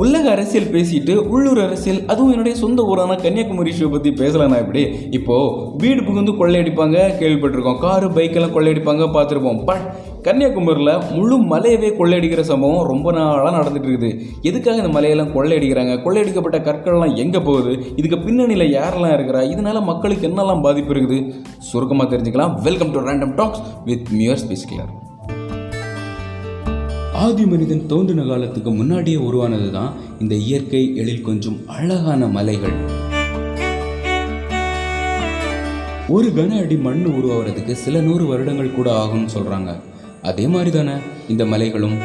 உலக அரசியல் பேசிட்டு உள்ளூர் அரசியல் அதுவும் என்னுடைய சொந்த ஊரான கன்னியாகுமரி ஷோ பற்றி பேசலாம் நான் இப்படி இப்போ வீடு புகுந்து கொள்ளையடிப்பாங்க கேள்விப்பட்டிருக்கோம். காரு பைக்கெல்லாம் கொள்ளையடிப்பாங்க பார்த்துருப்போம். பட் கன்னியாகுமரியில் முழு மலையவே கொள்ளையடிக்கிற சம்பவம் ரொம்ப நாளாக நடந்துட்டு இருக்குது எதுக்காக இந்த மலையெல்லாம் கொள்ளையடிக்கிறாங்க கொள்ளையடிக்கப்பட்ட கற்கள்லாம் எங்கே போகுது? இதுக்கு பின்னணியில் யாரெல்லாம் இருக்கிறா? இதனால மக்களுக்கு என்னெல்லாம் பாதிப்பு இருக்குது? சுருக்கமாக தெரிஞ்சுக்கலாம். Welcome to random talks with மியர் speech கிளர் ஆதி மனிதன் தோன்றின காலத்துக்கு முன்னாடியே உருவானது தான் இந்த இயற்கை எழில் கொஞ்சம் அழகான மலைகள். ஒரு கன அடி மண் உருவாகிறதுக்கு சில நூறு வருடங்கள் கூட ஆகும்னு சொல்கிறாங்க அதே மாதிரி தானே இந்த மலைகளும்?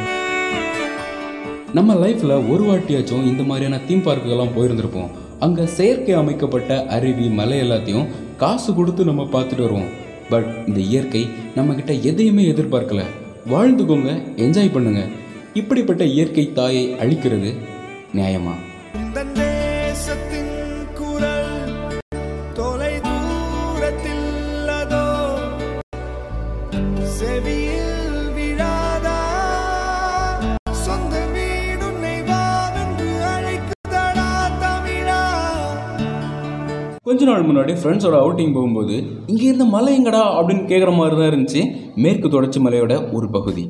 நம்ம லைஃப்பில் ஒரு வாட்டியாச்சும் இந்த மாதிரியான தீம் பார்க்குகள்லாம் போயிருந்திருப்போம். அங்கே செயற்கை அமைக்கப்பட்ட அருவி மலை எல்லாத்தையும் காசு கொடுத்து நம்ம பார்த்துட்டு வருவோம். பட் இந்த இயற்கை நம்மக்கிட்ட எதையுமே எதிர்பார்க்கலை. வாழ்ந்துக்கோங்க என்ஜாய் பண்ணுங்க. இப்படிப்பட்ட இயற்கை தாயை அழிக்கிறது நியாயமா? தொலை தூரத்தில் அதோ செவியில் கொஞ்ச நாள் முன்னாடி ஃப்ரெண்ட்ஸோட அவுட்டிங் போகும்போது இங்கே இருந்த மலை எங்கடா? அப்படின்னு கேட்குற மாதிரி தான் இருந்துச்சு. மேற்கு தொடர்ச்சி மலையோட ஒரு பகுதி.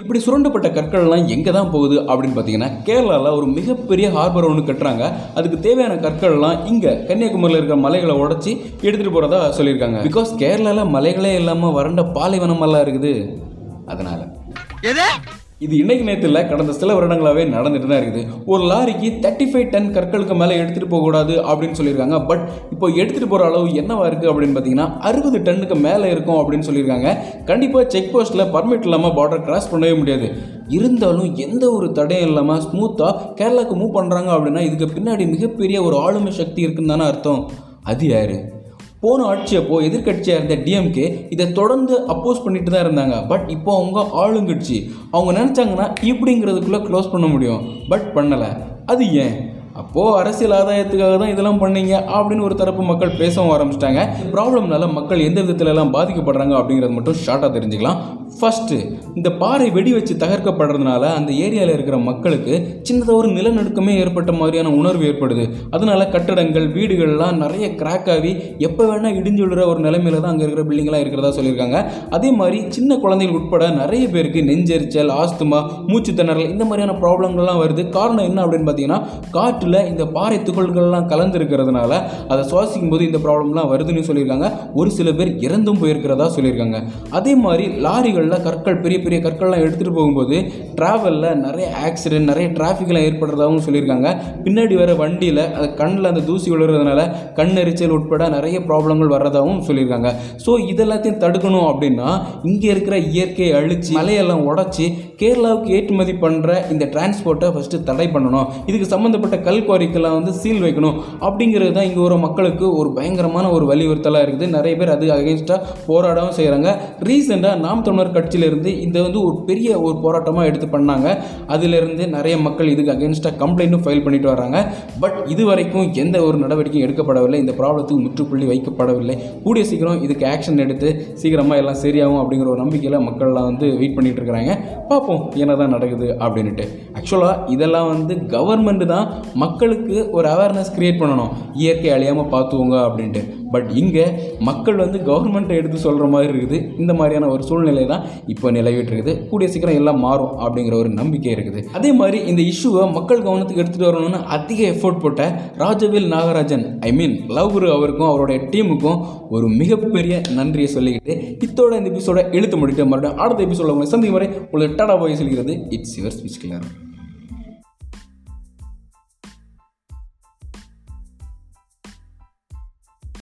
இப்படி சுரண்டப்பட்ட கற்கள்லாம் எங்கே தான் போகுது அப்படின்னு பார்த்தீங்கன்னா கேரளாவில் ஒரு மிகப்பெரிய ஹார்பர் ஒன்று கட்டுறாங்க. அதுக்கு தேவையான கற்கள்லாம் இங்கே கன்னியாகுமரியில் இருக்கிற மலைகளை உடச்சி எடுத்துகிட்டு போகிறதா சொல்லியிருக்காங்க. பிகாஸ் கேரளாவில் மலைகளே இல்லாமல் வறண்ட பாலைவனமெல்லாம் இருக்குது. அதனால். இது இன்றைக்கு நேரத்தில் கடந்த சில வருடங்களாகவே நடந்துட்டு தான் இருக்குது. ஒரு லாரிக்கு தேர்ட்டி ஃபைவ் டன் கற்களுக்கு மேலே எடுத்துகிட்டு போகக்கூடாது அப்படின்னு சொல்லியிருக்காங்க. பட் இப்போ எடுத்துகிட்டு போகிற அளவு என்னவா இருக்குது அப்படின்னு பார்த்தீங்கன்னா அறுபது டன்னுக்கு மேலே இருக்கும் அப்படின்னு சொல்லியிருக்காங்க. கண்டிப்பாக செக் போஸ்ட்டில் பர்மிட் இல்லாமல் பார்டர் கிராஸ் பண்ணவே முடியாது. இருந்தாலும் எந்த ஒரு தடையும் இல்லாமல் ஸ்மூத்தாக கேரளாவுக்கு மூவ் பண்ணுறாங்க அப்படின்னா இதுக்கு பின்னாடி மிகப்பெரிய ஒரு ஆளுமை சக்தி இருக்குன்னு தானே அர்த்தம். அது யாரு? போன ஆட்சி எதிர்கட்சியாக எதிர்க்கட்சியாக இருந்த டிஎம்கே இதை தொடர்ந்து அப்போஸ் பண்ணிட்டு தான் இருந்தாங்க. பட் இப்போ அவங்க ஆளுங்கட்சி அவங்க நினச்சாங்கன்னா இப்படிங்கிறதுக்குள்ளே க்ளோஸ் பண்ண முடியும். பட் பண்ணலை. அது ஏன்? அப்போது அரசியல் ஆதாயத்துக்காக தான் இதெல்லாம் பண்ணீங்க அப்படின்னு ஒரு தரப்பு மக்கள் பேசவும் ஆரம்பிச்சிட்டாங்க. ப்ராப்ளம்னால மக்கள் எந்த விதத்துலலாம் பாதிக்கப்படுறாங்க அப்படிங்கிறது மட்டும் ஷார்ட்டாக தெரிஞ்சுக்கலாம். ஃபஸ்ட்டு இந்த பாறை வெடி வச்சு தகர்க்கப்படுறதுனால அந்த ஏரியாவில் இருக்கிற மக்களுக்கு சின்னதாக ஒரு நிலநடுக்கமே ஏற்பட்ட மாதிரியான உணர்வு ஏற்படுது. அதனால கட்டடங்கள் வீடுகள்லாம் நிறைய கிராக் ஆகி எப்போ வேணால் இடிஞ்சு விழுற ஒரு நிலைமையில தான் அங்கே இருக்கிற பில்டிங்லாம் இருக்கிறதா சொல்லியிருக்காங்க. அதே மாதிரி சின்ன குழந்தைகள் உட்பட நிறைய பேருக்கு நெஞ்செரிச்சல் ஆஸ்துமா மூச்சு திணறல் இந்த மாதிரியான ப்ராப்ளங்கள்லாம் வருது. காரணம் என்ன அப்படின்னு பார்த்தீங்கன்னா காற்றில் இந்த பாறை துகள்கள்லாம் கலந்துருக்கிறதுனால அதை சுவாசிக்கும் போது இந்த ப்ராப்ளம்லாம் வருதுன்னு சொல்லியிருக்காங்க. ஒரு சில பேர் இறந்தும் போயிருக்கிறதா சொல்லியிருக்காங்க. அதே மாதிரி லாரிகள் லாரிகளில் கற்கள் பெரிய பெரிய கற்கள்லாம் எடுத்துகிட்டு போகும்போது ட்ராவலில் நிறைய ஆக்சிடென்ட் நிறைய டிராஃபிக்லாம் ஏற்படுறதாகவும் சொல்லியிருக்காங்க. பின்னாடி வர வண்டியில் அந்த கண்ணில் அந்த தூசி விழுறதுனால கண்ணெரிச்சல் உட்பட நிறைய ப்ராப்ளங்கள் வர்றதாகவும் சொல்லியிருக்காங்க. ஸோ இதெல்லாத்தையும் தடுக்கணும் அப்படின்னா இங்கே இருக்கிற இயற்கையை அழித்து மலையெல்லாம் உடச்சி கேரளாவுக்கு ஏற்றுமதி பண்ணுற இந்த டிரான்ஸ்போர்ட்டை ஃபஸ்ட்டு தடை பண்ணணும். இதுக்கு சம்மந்தப்பட்ட கல் குவாரிக்கெல்லாம் வந்து சீல் வைக்கணும். அப்படிங்கிறது தான் இங்கே ஒரு மக்களுக்கு ஒரு பயங்கரமான ஒரு வலியுறுத்தலாக இருக்குது. நிறைய பேர் அது அகேன்ஸ்டாக போராடவும் செய்கிறாங்க ரீசெண்டாக நாம் தமிழர் கட்சியிலேருந்து இந்த வந்து ஒரு பெரிய ஒரு போராட்டமாக எடுத்து பண்ணாங்க. அதிலிருந்து நிறைய மக்கள் இதுக்கு அகேன்ஸ்டாக கம்ப்ளைண்ட்டும் ஃபைல் பண்ணிட்டு வராங்க. பட் இது வரைக்கும் எந்த ஒரு நடவடிக்கையும் எடுக்கப்படவில்லை. இந்த ப்ராப்ளத்துக்கு முற்றுப்புள்ளி வைக்கப்படவில்லை. கூடிய சீக்கிரம் இதுக்கு ஆக்ஷன் எடுத்து சீக்கிரமாக எல்லாம் சரியாகும் அப்படிங்கிற ஒரு நம்பிக்கையில் மக்கள்லாம் வந்து வெயிட் பண்ணிட்டு இருக்கிறாங்க. பார்ப்போம் என்னதான் நடக்குது அப்படின்ட்டு ஆக்சுவலாக இதெல்லாம் வந்து கவர்மெண்ட் தான் மக்களுக்கு ஒரு அவேர்னஸ் க்ரியேட் பண்ணணும். இயற்கை அழியாமல் பார்த்துவோங்க அப்படின்ட்டு. பட் இங்கே மக்கள் வந்து கவர்மெண்ட்டை எடுத்து சொல்கிற மாதிரி இருக்குது. இந்த மாதிரியான ஒரு சூழ்நிலை தான் இப்போ நிலவிட்டு இருக்குது கூடிய சீக்கிரம் எல்லாம் மாறும் அப்படிங்கிற ஒரு நம்பிக்கை இருக்குது. அதே மாதிரி இந்த இஷ்யூவை மக்கள் கவனத்துக்கு எடுத்துகிட்டு வரணும்னு அதிக எஃபோர்ட் போட்ட Rajavel Nagarajan I mean love Guru அவருக்கும் அவருடைய டீமுக்கும் ஒரு மிகப்பெரிய நன்றியை சொல்லிக்கிட்டு இத்தோட இந்த எபிசோட எழுத்து முடிட்டு மறுபடியும் அடுத்த எபிசோட உங்களை சந்திக்கும் வரை உங்களுக்கு டாடா போய் சொல்கிறது. It's your speech clear